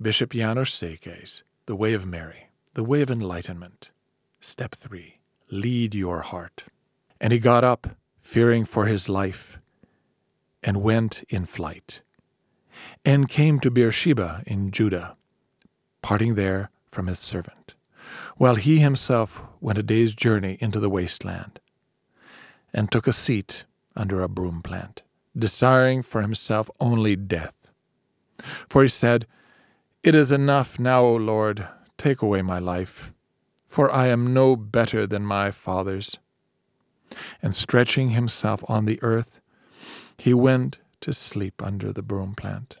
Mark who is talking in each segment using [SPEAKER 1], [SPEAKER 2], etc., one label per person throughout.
[SPEAKER 1] Bishop János Székely's The Way of Mary, The Way of Enlightenment. Step 3 Lead your heart. And he got up, fearing for his life, and went in flight, and came to Beersheba in Judah, parting there from his servant, while he himself went a day's journey into the wasteland, and took a seat under a broom plant, desiring for himself only death. For he said, It is enough now, O Lord, take away my life, for I am no better than my fathers. And stretching himself on the earth, he went to sleep under the broom plant.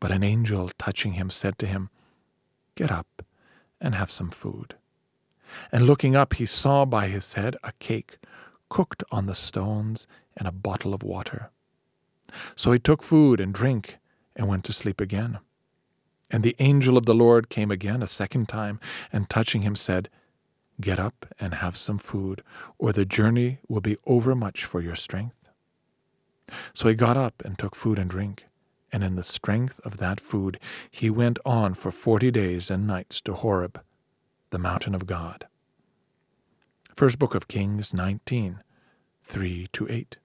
[SPEAKER 1] But an angel touching him said to him, Get up and have some food. And looking up, he saw by his head a cake cooked on the stones and a bottle of water. So he took food and drink and went to sleep again. And the angel of the Lord came again a second time, and touching him said, Get up and have some food, or the journey will be overmuch for your strength. So he got up and took food and drink, and in the strength of that food he went on for forty days and nights to Horeb, the mountain of God. First Book of Kings 19, 3 to 8.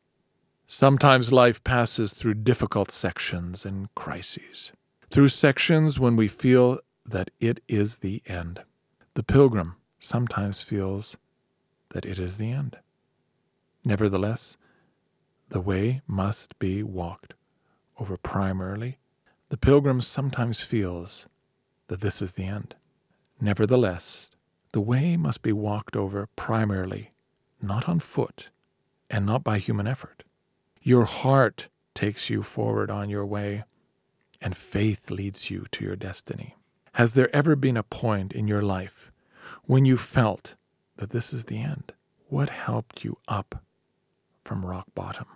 [SPEAKER 1] Sometimes life passes through difficult sections and crises, through sections when we feel that it is the end. The pilgrim sometimes feels that it is the end. Nevertheless, the way must be walked over primarily. The pilgrim sometimes feels that this is the end. Nevertheless, the way must be walked over primarily, not on foot and not by human effort. Your heart takes you forward on your way, and faith leads you to your destiny. Has there ever been a point in your life when you felt that this is the end? What helped you up from rock bottom?